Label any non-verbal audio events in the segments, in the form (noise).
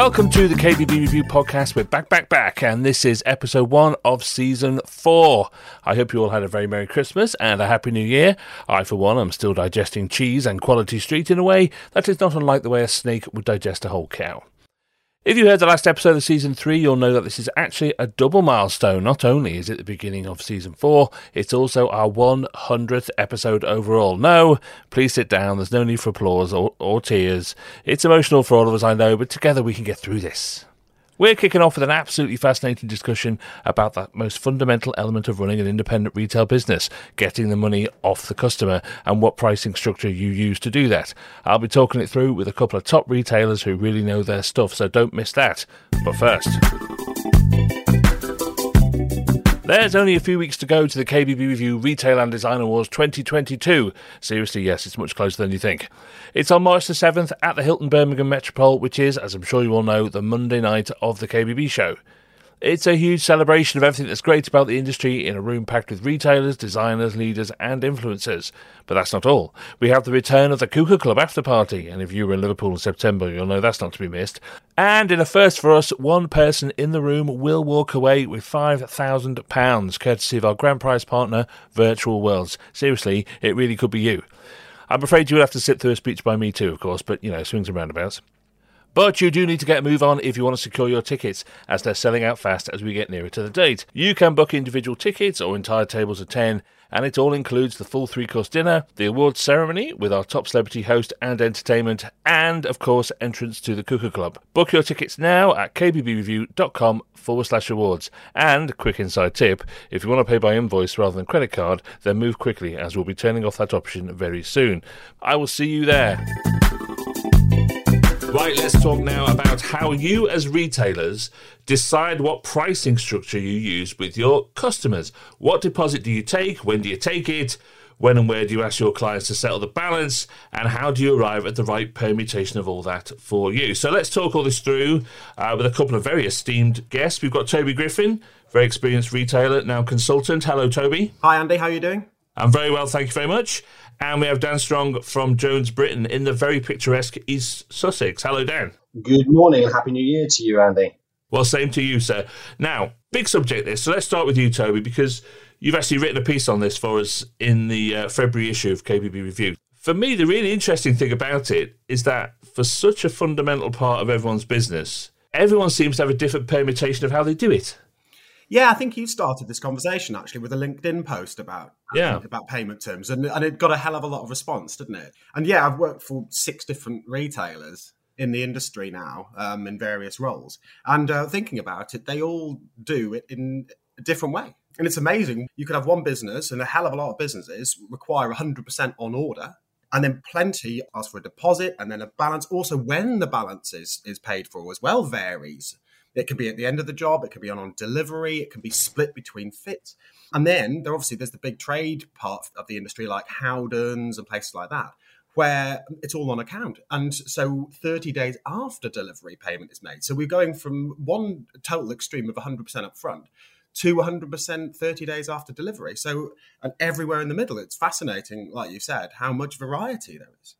Welcome to the KBB Review Podcast. We're back, back, back, and this is episode one of season four. I hope you all had a very Merry Christmas and a Happy New Year. I, for one, am still digesting cheese and Quality Street in a way that is not unlike the way a snake would digest a whole cow. If you heard the last episode of season three, you'll know that this is actually a double milestone. Not only is it the beginning of season four, it's also our 100th episode overall. No, please sit down. There's no need for applause or, or tears. It's emotional for all of us, I know, but together we can get through this. We're kicking off with an absolutely fascinating discussion about that most fundamental element of running an independent retail business getting the money off the customer and what pricing structure you use to do that. I'll be talking it through with a couple of top retailers who really know their stuff, so don't miss that. But first. There's only a few weeks to go to the KBB Review Retail and Design Awards 2022. Seriously, yes, it's much closer than you think. It's on March the 7th at the Hilton Birmingham Metropole, which is, as I'm sure you all know, the Monday night of the KBB show. It's a huge celebration of everything that's great about the industry in a room packed with retailers, designers, leaders, and influencers. But that's not all. We have the return of the KUKA Club after party, and if you were in Liverpool in September, you'll know that's not to be missed. And in a first for us, one person in the room will walk away with £5,000, courtesy of our grand prize partner, Virtual Worlds. Seriously, it really could be you. I'm afraid you will have to sit through a speech by me too, of course, but you know, swings and roundabouts. But you do need to get a move on if you want to secure your tickets, as they're selling out fast as we get nearer to the date. You can book individual tickets or entire tables of 10, and it all includes the full three course dinner, the awards ceremony with our top celebrity host and entertainment, and of course, entrance to the KUKA Club. Book your tickets now at kbbreview.com forward slash awards. And, quick inside tip, if you want to pay by invoice rather than credit card, then move quickly as we'll be turning off that option very soon. I will see you there. Right, let's talk now about how you, as retailers, decide what pricing structure you use with your customers. What deposit do you take? When do you take it? When and where do you ask your clients to settle the balance? And how do you arrive at the right permutation of all that for you? So let's talk all this through uh, with a couple of very esteemed guests. We've got Toby Griffin, very experienced retailer, now consultant. Hello, Toby. Hi, Andy. How are you doing? I'm very well, thank you very much. And we have Dan Stronge from Jones Britain in the very picturesque East Sussex. Hello, Dan. Good morning and Happy New Year to you, Andy. Well, same to you, sir. Now, big subject this. So let's start with you, Toby, because you've actually written a piece on this for us in the uh, February issue of KBB Review. For me, the really interesting thing about it is that for such a fundamental part of everyone's business, everyone seems to have a different permutation of how they do it. Yeah, I think you started this conversation actually with a LinkedIn post about yeah. about payment terms, and and it got a hell of a lot of response, didn't it? And yeah, I've worked for six different retailers in the industry now um, in various roles, and uh, thinking about it, they all do it in a different way. And it's amazing. You could have one business, and a hell of a lot of businesses require 100% on order, and then plenty ask for a deposit, and then a balance. Also, when the balance is, is paid for as well varies. It can be at the end of the job, it can be on, on delivery, it can be split between fits. And then there obviously there's the big trade part of the industry like Howdens and places like that where it's all on account. And so 30 days after delivery payment is made. So we're going from one total extreme of 100% up front to 100% 30 days after delivery. So, and everywhere in the middle, it's fascinating, like you said, how much variety there is.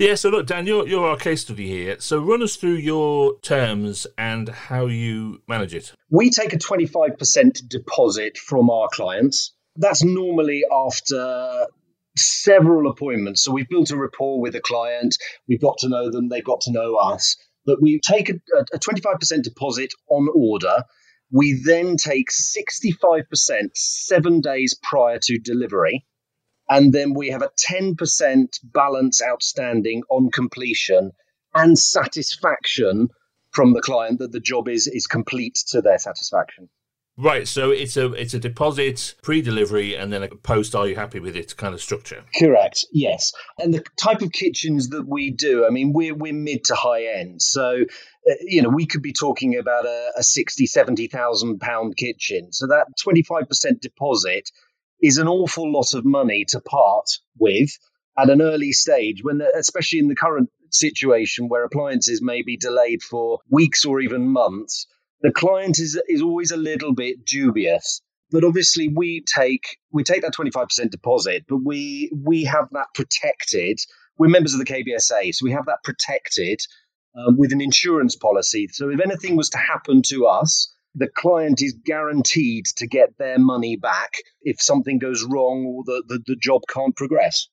Yeah, so look, Dan, you're, you're our case study here. So run us through your terms and how you manage it. We take a 25% deposit from our clients. That's normally after several appointments. So we've built a rapport with a client, we've got to know them, they've got to know us. But we take a, a 25% deposit on order. We then take 65% seven days prior to delivery. And then we have a 10% balance outstanding on completion and satisfaction from the client that the job is is complete to their satisfaction. Right, so it's a it's a deposit, pre-delivery, and then a post. Are you happy with it? Kind of structure. Correct. Yes, and the type of kitchens that we do. I mean, we're we're mid to high end, so uh, you know we could be talking about a, a 60, 70,000 pound kitchen. So that twenty five percent deposit is an awful lot of money to part with at an early stage when especially in the current situation where appliances may be delayed for weeks or even months the client is is always a little bit dubious but obviously we take we take that 25% deposit but we we have that protected we're members of the KBSA so we have that protected um, with an insurance policy. So if anything was to happen to us, the client is guaranteed to get their money back if something goes wrong or the, the, the job can't progress.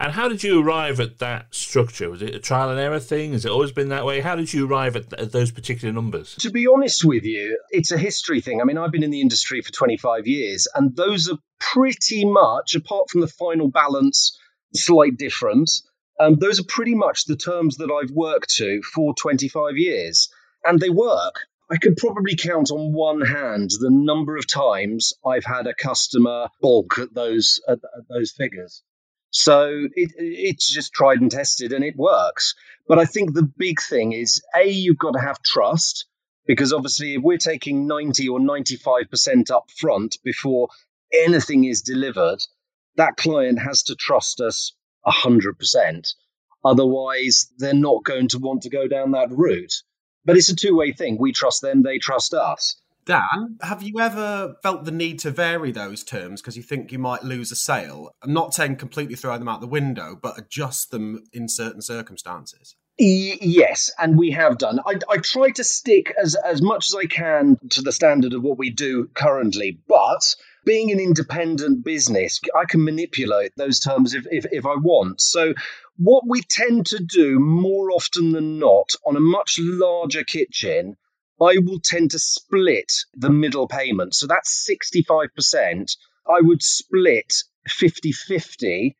And how did you arrive at that structure? Was it a trial and error thing? Has it always been that way? How did you arrive at, at, those particular numbers? To be honest with you, it's a history thing. I mean, I've been in the industry for 25 years, and those are pretty much, apart from the final balance, slight difference, um, those are pretty much the terms that I've worked to for 25 years. And they work. I could probably count on one hand the number of times I've had a customer balk at those at, at those figures. So it, it's just tried and tested and it works. But I think the big thing is A, you've got to have trust because obviously if we're taking 90 or 95% up front before anything is delivered, that client has to trust us 100%. Otherwise, they're not going to want to go down that route. But it's a two way thing. We trust them, they trust us. Dan, have you ever felt the need to vary those terms because you think you might lose a sale? I'm not saying completely throw them out the window, but adjust them in certain circumstances. yes, and we have done. I, I try to stick as, as much as I can to the standard of what we do currently, but being an independent business, I can manipulate those terms if, if, if I want. So, what we tend to do more often than not on a much larger kitchen I will tend to split the middle payment. So that's 65%. I would split 50 50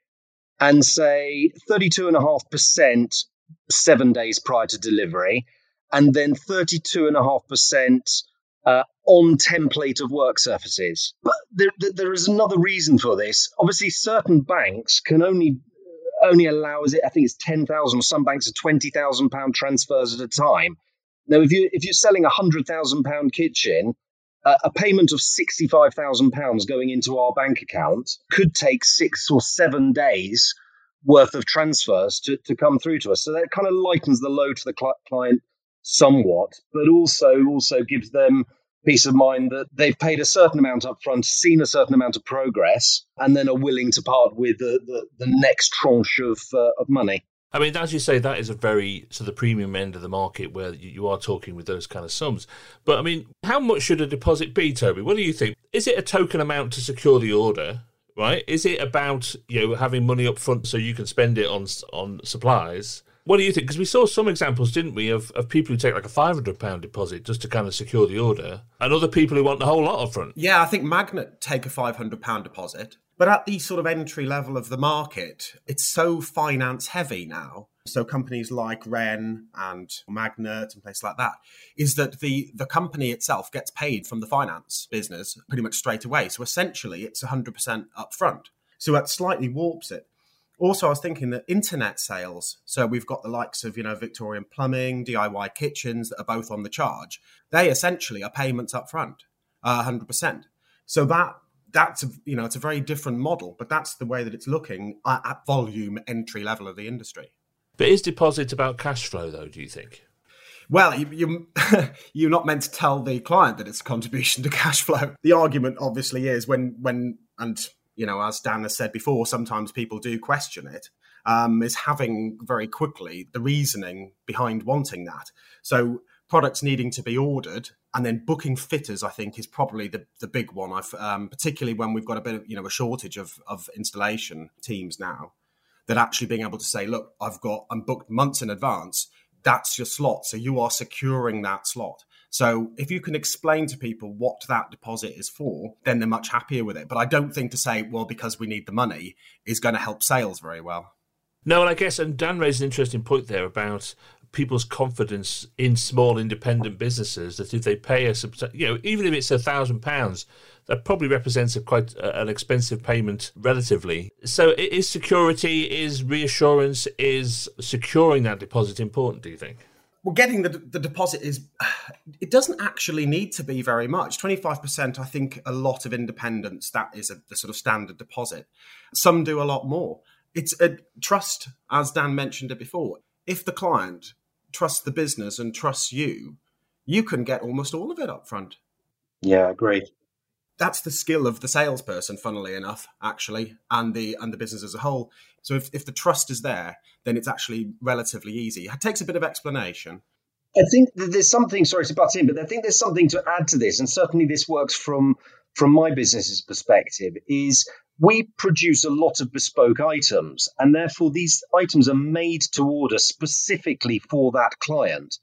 and say 32.5% seven days prior to delivery, and then 32.5% uh, on template of work surfaces. But there, there is another reason for this. Obviously, certain banks can only only allows it? I think it's ten thousand. Some banks are twenty thousand pound transfers at a time. Now, if you if you're selling a hundred thousand pound kitchen, uh, a payment of sixty five thousand pounds going into our bank account could take six or seven days worth of transfers to, to come through to us. So that kind of lightens the load to the cl- client somewhat, but also also gives them peace of mind that they've paid a certain amount up front, seen a certain amount of progress, and then are willing to part with the, the, the next tranche of, uh, of money. I mean, as you say, that is a very so the premium end of the market where you are talking with those kind of sums. But I mean, how much should a deposit be, Toby? What do you think? Is it a token amount to secure the order? Right? Is it about you know having money up front so you can spend it on on supplies? What do you think? Because we saw some examples, didn't we, of, of people who take like a five hundred pound deposit just to kind of secure the order, and other people who want the whole lot up front. Yeah, I think Magnet take a five hundred pound deposit, but at the sort of entry level of the market, it's so finance heavy now. So companies like Wren and Magnet and places like that, is that the the company itself gets paid from the finance business pretty much straight away. So essentially, it's 100% upfront. So that slightly warps it. Also, I was thinking that internet sales. So we've got the likes of you know Victorian Plumbing, DIY Kitchens that are both on the charge. They essentially are payments upfront, uh, 100%. So that that's a, you know it's a very different model, but that's the way that it's looking at, at volume entry level of the industry. But is deposit about cash flow though? Do you think? Well, you, you, (laughs) you're not meant to tell the client that it's a contribution to cash flow. The argument obviously is when when and you know as Dan has said before, sometimes people do question it. Um, is having very quickly the reasoning behind wanting that. So products needing to be ordered and then booking fitters i think is probably the, the big one i've um, particularly when we've got a bit of you know a shortage of, of installation teams now that actually being able to say look i've got i'm booked months in advance that's your slot so you are securing that slot so if you can explain to people what that deposit is for then they're much happier with it. But i don't think to say well because we need the money is going to help sales very well. No, and I guess, and Dan raised an interesting point there about people's confidence in small independent businesses that if they pay a you know even if it's a thousand pounds that probably represents a quite an expensive payment relatively. So is security is reassurance is securing that deposit important do you think well getting the, the deposit is (sighs) it doesn't actually need to be very much 25% i think a lot of independents that is a, the sort of standard deposit some do a lot more it's a trust as dan mentioned it before if the client trusts the business and trusts you, you can get almost all of it up front. Yeah, great. That's the skill of the salesperson, funnily enough, actually, and the and the business as a whole. So if, if the trust is there, then it's actually relatively easy. It takes a bit of explanation. I think there's something. Sorry to butt in, but I think there's something to add to this, and certainly this works from from my business's perspective. Is we produce a lot of bespoke items, and therefore these items are made to order specifically for that client.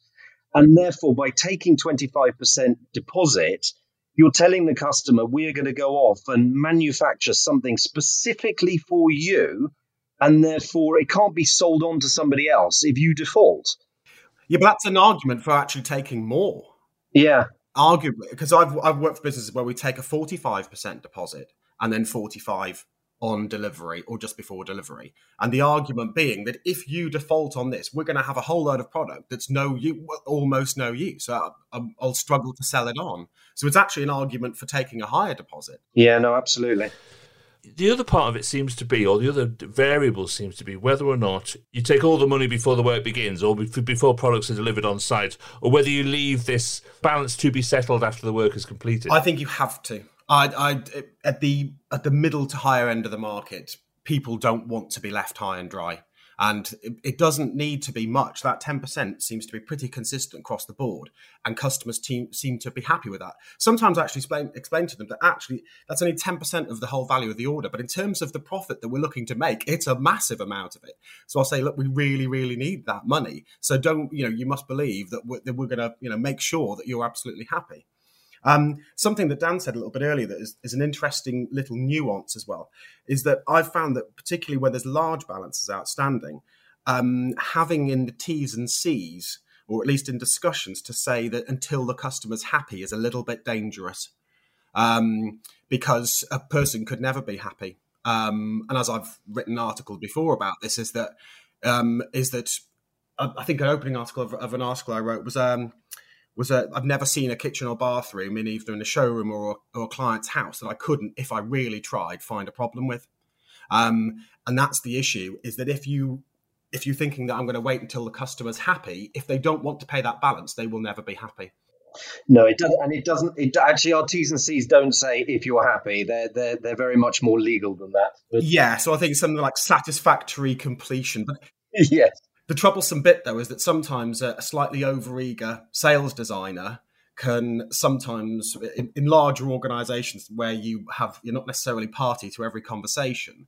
And therefore, by taking 25% deposit, you're telling the customer we're going to go off and manufacture something specifically for you, and therefore it can't be sold on to somebody else if you default. Yeah, but that's an argument for actually taking more. Yeah. Arguably, because I've, I've worked for businesses where we take a 45% deposit and then 45 on delivery or just before delivery. And the argument being that if you default on this, we're going to have a whole load of product that's no use, almost no use. So I'll struggle to sell it on. So it's actually an argument for taking a higher deposit. Yeah, no, absolutely. The other part of it seems to be, or the other variable seems to be, whether or not you take all the money before the work begins, or before products are delivered on site, or whether you leave this balance to be settled after the work is completed. I think you have to. I, I, at the at the middle to higher end of the market, people don't want to be left high and dry, and it, it doesn't need to be much. That ten percent seems to be pretty consistent across the board, and customers team, seem to be happy with that. Sometimes I actually explain explain to them that actually that's only ten percent of the whole value of the order, but in terms of the profit that we're looking to make, it's a massive amount of it. So I'll say, look, we really, really need that money. So don't you know? You must believe that we're, that we're going to you know make sure that you're absolutely happy. Um, something that Dan said a little bit earlier that is, is, an interesting little nuance as well is that I've found that particularly where there's large balances outstanding, um, having in the T's and C's, or at least in discussions, to say that until the customer's happy is a little bit dangerous um, because a person could never be happy. Um, and as I've written articles before about this, is that um, is that I think an opening article of, of, an article I wrote was um, was a I've never seen a kitchen or bathroom in either in a showroom or, or a client's house that I couldn't, if I really tried, find a problem with. Um, and that's the issue: is that if you if you're thinking that I'm going to wait until the customer's happy, if they don't want to pay that balance, they will never be happy. No, it doesn't, and it doesn't. It actually, our T's and C's don't say if you're happy. They're they're they're very much more legal than that. But... Yeah, so I think something like satisfactory completion. But (laughs) yes, the troublesome bit, though, is that sometimes a slightly overeager sales designer can sometimes, in, in larger organisations where you have you're not necessarily party to every conversation,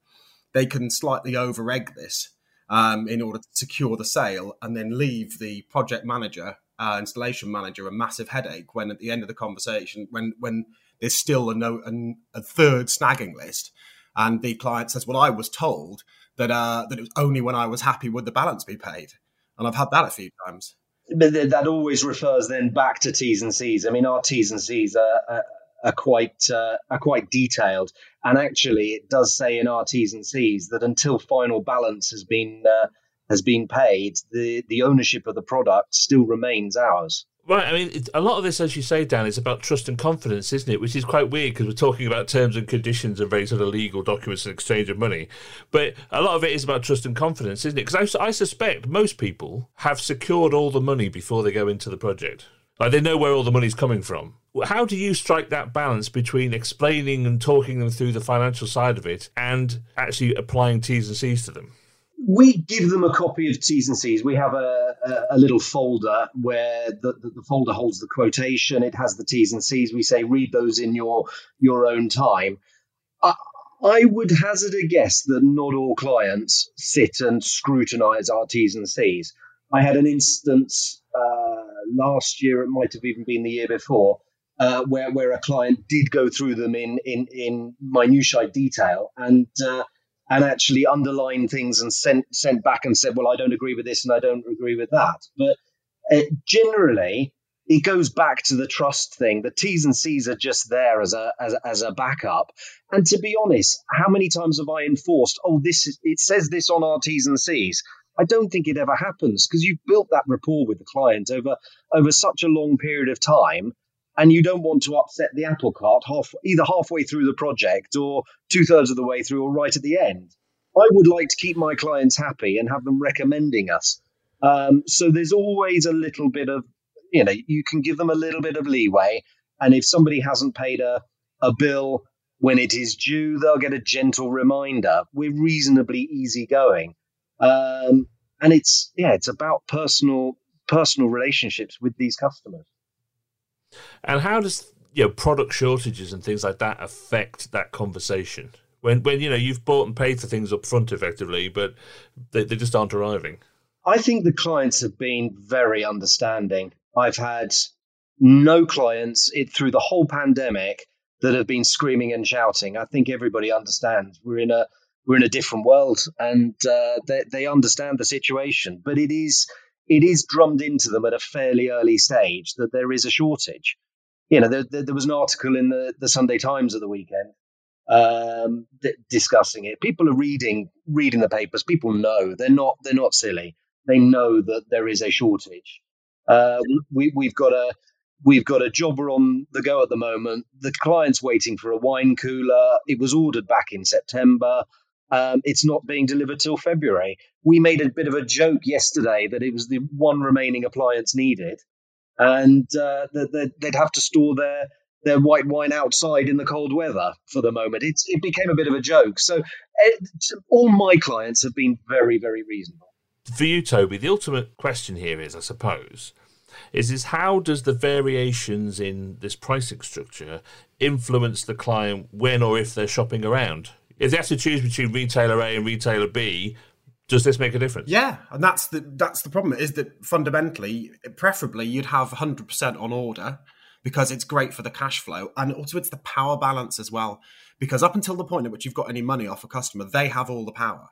they can slightly over egg this um, in order to secure the sale, and then leave the project manager, uh, installation manager, a massive headache when at the end of the conversation, when when there's still a no and a third snagging list, and the client says, "Well, I was told." That uh, that it was only when I was happy would the balance be paid, and I've had that a few times. But that always refers then back to T's and C's. I mean, our T's and C's are, are, are quite uh, are quite detailed, and actually, it does say in our T's and C's that until final balance has been uh, has been paid, the the ownership of the product still remains ours. Right. I mean, a lot of this, as you say, Dan, is about trust and confidence, isn't it? Which is quite weird because we're talking about terms and conditions and very sort of legal documents and exchange of money. But a lot of it is about trust and confidence, isn't it? Because I, I suspect most people have secured all the money before they go into the project. Like they know where all the money's coming from. How do you strike that balance between explaining and talking them through the financial side of it and actually applying T's and C's to them? We give them a copy of T's and C's. We have a, a, a little folder where the, the, the, folder holds the quotation. It has the T's and C's. We say read those in your your own time. I, I would hazard a guess that not all clients sit and scrutinise our T's and C's. I had an instance uh, last year. It might have even been the year before. Uh, where where a client did go through them in in in minutiae detail, and uh, and actually underlined things and sent sent back and said, "Well, I don't agree with this and I don't agree with that." But uh, generally, it goes back to the trust thing. The T's and C's are just there as a as, as a backup. And to be honest, how many times have I enforced? Oh, this is it says this on our T's and C's. I don't think it ever happens because you've built that rapport with the client over over such a long period of time and you don't want to upset the apple cart half either halfway through the project or two thirds of the way through or right at the end. I would like to keep my clients happy and have them recommending us. Um, so there's always a little bit of, you know, you can give them a little bit of leeway. And if somebody hasn't paid a, a bill when it is due. They'll get a gentle reminder. We're reasonably easygoing, um, and it's yeah, it's about personal personal relationships with these customers. And how does you know product shortages and things like that affect that conversation? When when you know you've bought and paid for things up front effectively, but they, they just aren't arriving. I think the clients have been very understanding. I've had no clients it, through the whole pandemic that have been screaming and shouting. I think everybody understands we're in a we're in a different world, and uh, they, they understand the situation. But it is it is drummed into them at a fairly early stage that there is a shortage. You know, there, there, there was an article in the, the Sunday Times of the weekend um, discussing it. People are reading reading the papers. People know they're not they're not silly. They know that there is a shortage. Uh, we, we've got a we've got a jobber on the go at the moment. The client's waiting for a wine cooler. It was ordered back in September. Um, it's not being delivered till February. We made a bit of a joke yesterday that it was the one remaining appliance needed, and uh, that they'd have to store their their white wine outside in the cold weather for the moment. It's, it became a bit of a joke. So it, all my clients have been very, very reasonable for you, Toby, the ultimate question here is, I suppose, is is how does the variations in this pricing structure influence the client when or if they're shopping around? If they have to choose between retailer A and retailer B, does this make a difference? Yeah, and that's the that's the problem is that fundamentally, preferably, you'd have 100% on order because it's great for the cash flow and also it's the power balance as well. Because up until the point at which you've got any money off a customer, they have all the power.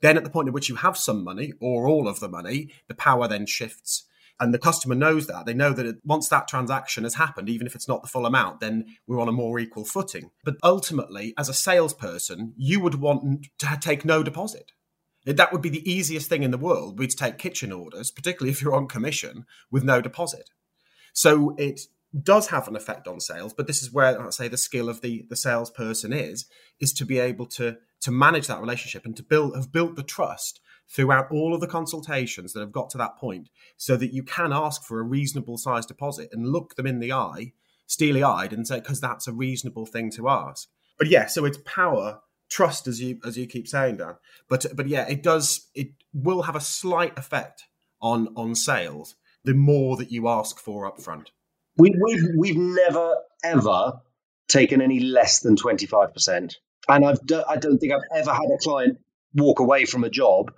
Then, at the point at which you have some money or all of the money, the power then shifts. And the customer knows that. They know that once that transaction has happened, even if it's not the full amount, then we're on a more equal footing. But ultimately, as a salesperson, you would want to take no deposit. That would be the easiest thing in the world, to take kitchen orders, particularly if you're on commission, with no deposit. So it does have an effect on sales, but this is where I say the skill of the the salesperson is is to be able to to manage that relationship and to build have built the trust throughout all of the consultations that have got to that point so that you can ask for a reasonable size deposit and look them in the eye steely eyed and say because that's a reasonable thing to ask but yeah so it's power trust as you as you keep saying dan. But but yeah it does it will have a slight effect on on sales the more that you ask for upfront. We, we've we've never ever taken any less than twenty five percent. And I've do, I don't think I've ever had a client walk away from a job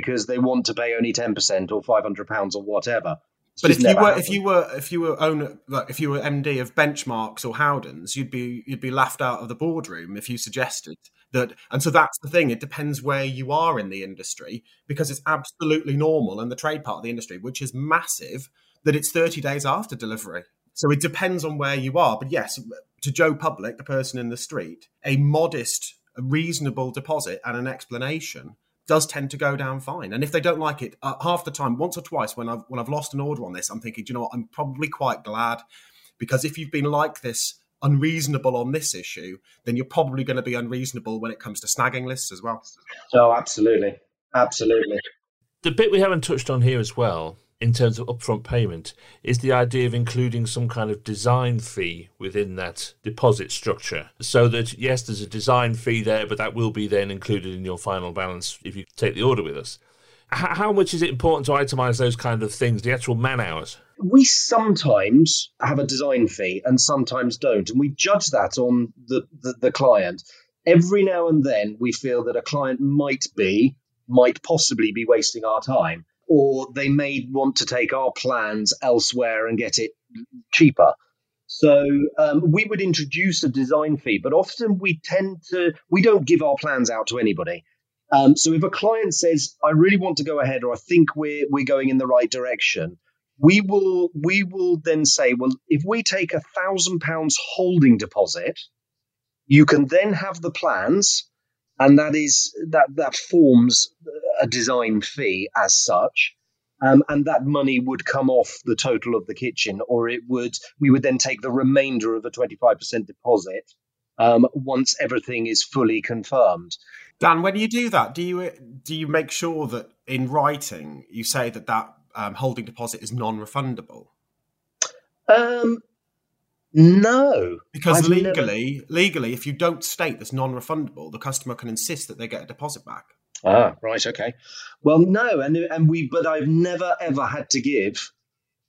because they want to pay only ten percent or five hundred pounds or whatever. It's but if you were happened. if you were if you were owner like if you were MD of Benchmarx or Howdens, you'd be you'd be laughed out of the boardroom if you suggested that. And so that's the thing. It depends where you are in the industry because it's absolutely normal in the trade part of the industry, which is massive, that it's thirty days after delivery. So it depends on where you are. But yes, to Joe Public, the person in the street, a modest, a reasonable deposit and an explanation does tend to go down fine. And if they don't like it, uh, half the time, once or twice, when I've when I've lost an order on this, I'm thinking, you know what, I'm probably quite glad because if you've been like this unreasonable on this issue, then you're probably going to be unreasonable when it comes to snagging lists as well. Oh, absolutely, absolutely. The bit we haven't touched on here as well in terms of upfront payment is the idea of including some kind of design fee within that deposit structure. So that, yes, there's a design fee there, but that will be then included in your final balance if you take the order with us. How much is it important to itemize those kind of things, the actual man hours? We sometimes have a design fee and sometimes don't, and we judge that on the, the, the client. Every now and then, we feel that a client might be, might possibly be wasting our time or they may want to take our plans elsewhere and get it cheaper. So um, we would introduce a design fee, but often we tend to we don't give our plans out to anybody. Um, so if a client says, "I really want to go ahead," or "I think we're we're going in the right direction," we will we will then say, "Well, if we take a thousand pounds holding deposit, you can then have the plans, and that is that that forms a design fee as such. Um, and that money would come off the total of the kitchen, or it would we would then take the remainder of a 25% deposit um, once everything is fully confirmed. Dan, when you do that, do you do you make sure that in writing you say that that um, holding deposit is non-refundable? Um, No, because I've legally, never... legally, if you don't state that's non-refundable, the customer can insist that they get a deposit back. Ah, right, okay. Well, no, and and we, but I've never ever had to give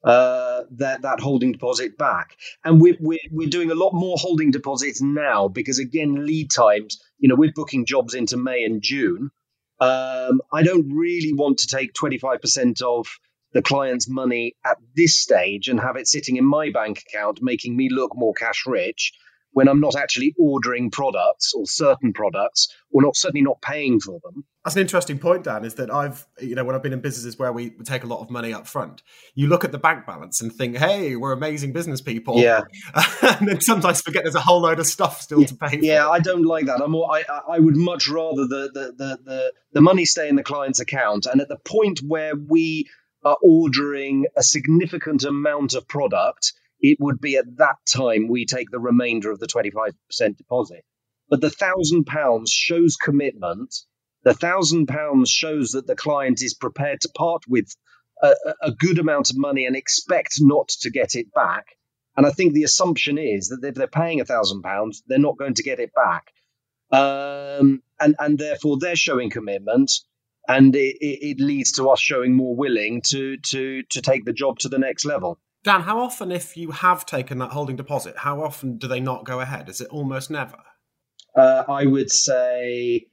uh, that that holding deposit back, and we're, we're we're doing a lot more holding deposits now because again, lead times. You know, we're booking jobs into May and June. Um, I don't really want to take twenty five percent of the client's money at this stage and have it sitting in my bank account, making me look more cash rich when I'm not actually ordering products or certain products or not certainly not paying for them. That's an interesting point, Dan, is that I've, you know, when I've been in businesses where we take a lot of money up front, you look at the bank balance and think, hey, we're amazing business people. Yeah. (laughs) and then sometimes forget there's a whole load of stuff still yeah. to pay for. Yeah, I don't like that. I'm more, I, I would much rather the, the, the, the, the money stay in the client's account. And at the point where we are ordering a significant amount of product, it would be at that time we take the remainder of the 25% deposit. But the thousand pounds shows commitment. The thousand pounds shows that the client is prepared to part with a, a, good amount of money and expect not to get it back. And I think the assumption is that if they're paying a thousand pounds, they're not going to get it back. Um, and, and therefore they're showing commitment and it, it, leads to us showing more willing to to to take the job to the next level. Dan, how often, if you have taken that holding deposit, how often do they not go ahead? Is it almost never? Uh, I would say,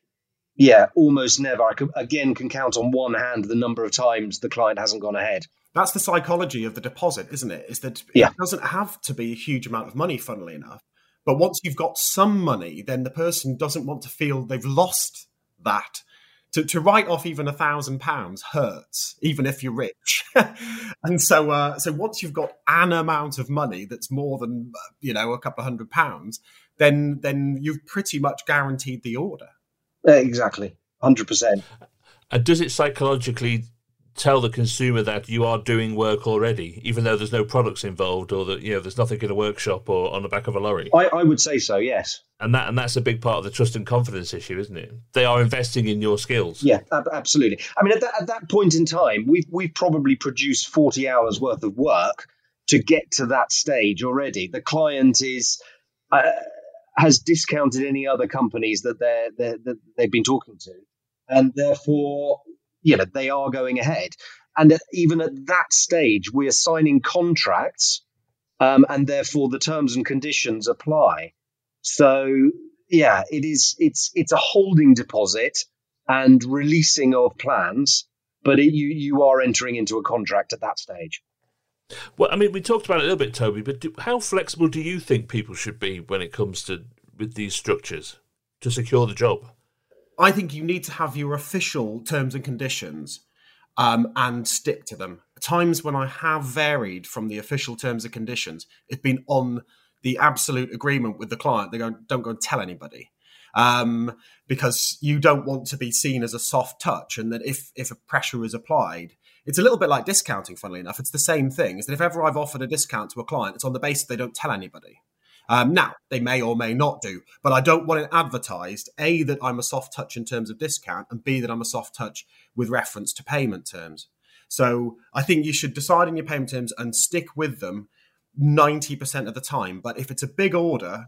yeah, almost never. I could, again can count on one hand the number of times the client hasn't gone ahead. That's the psychology of the deposit, isn't it? Is that yeah. it doesn't have to be a huge amount of money, funnily enough. But once you've got some money, then the person doesn't want to feel they've lost that to, to write off even a thousand pounds hurts, even if you're rich. (laughs) and so, uh, so once you've got an amount of money that's more than you know a couple of hundred pounds, then then you've pretty much guaranteed the order. Exactly, hundred percent. And does it psychologically tell the consumer that you are doing work already, even though there's no products involved or that you know there's nothing in a workshop or on the back of a lorry. I, I would say so, yes. And that and that's a big part of the trust and confidence issue, isn't it? They are investing in your skills. Yeah, absolutely. I mean, at that, at that point in time, we've we've probably produced forty hours worth of work to get to that stage already. The client is. Uh, has discounted any other companies that they're, they're, that they've been talking to, and therefore you know they are going ahead. And even at that stage, we are signing contracts, um, and therefore the terms and conditions apply. So yeah, it is it's it's a holding deposit and releasing of plans, but it, you you are entering into a contract at that stage. Well, I mean, we talked about it a little bit, Toby, but do, how flexible do you think people should be when it comes to with these structures to secure the job? I think you need to have your official terms and conditions um, and stick to them. Times when I have varied from the official terms and conditions, it's been on the absolute agreement with the client. They go, don't go and tell anybody. Um, because you don't want to be seen as a soft touch, and that if if a pressure is applied, it's a little bit like discounting. Funnily enough, it's the same thing. Is that if ever I've offered a discount to a client, it's on the basis they don't tell anybody. Um, now, they may or may not do, but I don't want it advertised A, that I'm a soft touch in terms of discount, and B, that I'm a soft touch with reference to payment terms. So I think you should decide on your payment terms and stick with them 90% of the time. But if it's a big order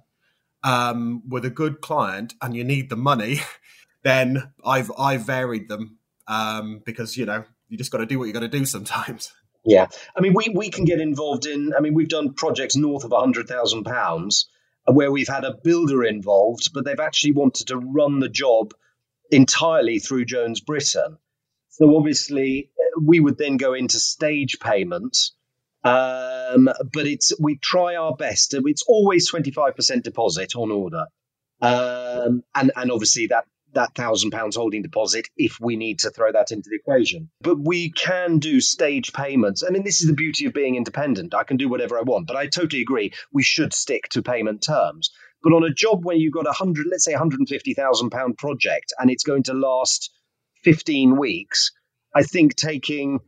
um, with a good client and you need the money, (laughs) then I've I've varied them um, because you know you just got to do what you got to do sometimes. Yeah, I mean, we we can get involved in. I mean, we've done projects north of hundred thousand pounds where we've had a builder involved, but they've actually wanted to run the job entirely through Jones Britain. So obviously, we would then go into stage payments. Um, but it's we try our best. It's always twenty five percent deposit on order, um, and and obviously that that thousand pounds holding deposit if we need to throw that into the equation. But we can do stage payments. I mean, this is the beauty of being independent. I can do whatever I want, but I totally agree. We should stick to payment terms. But on a job where you've got a hundred, let's say, hundred and fifty thousand pound project, and it's going to last fifteen weeks, I think taking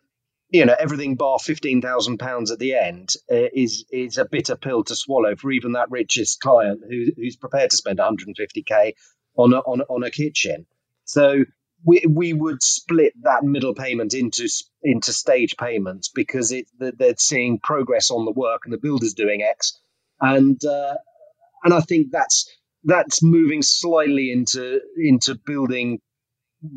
you know everything bar fifteen thousand pounds at the end uh, is is a bitter pill to swallow for even that richest client who, who's prepared to spend 150k on a, on, on a kitchen. So we we would split that middle payment into into stage payments because it they're seeing progress on the work and the builder's doing X, and uh, and I think that's that's moving slightly into into building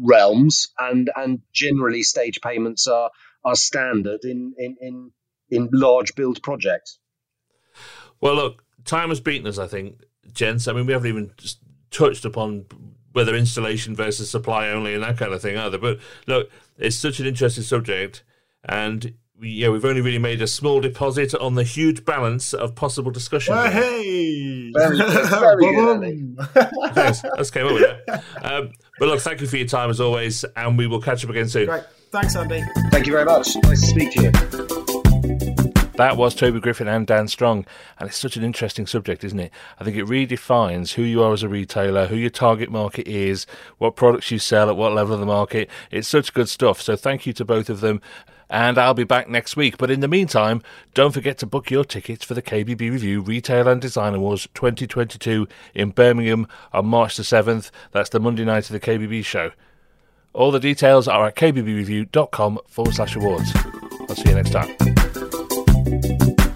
realms, and and generally stage payments are are standard in in in, in large build projects. Well, look, time has beaten us. I think, gents. I mean, we haven't even touched upon whether installation versus supply only and that kind of thing either. But look, it's such an interesting subject, and we, yeah, we've only really made a small deposit on the huge balance of possible discussion. Well, hey, very, (laughs) very good. Thanks. Let's came up with that. Um, but look, thank you for your time as always, and we will catch up again soon. Great. Thanks, Andy. Thank you very much. Nice to speak to you. That was Toby Griffin and Dan Stronge, and it's such an interesting subject, isn't it? I think it redefines who you are as a retailer, who your target market is, what products you sell at what level of the market. It's such good stuff. So thank you to both of them, and I'll be back next week. But in the meantime, don't forget to book your tickets for the KBB Review Retail and Design Awards 2022 in Birmingham on March the 7th. That's the Monday night of the KBB show. All the details are at kbbreview.com forward slash awards. I'll see you next time. Thank you.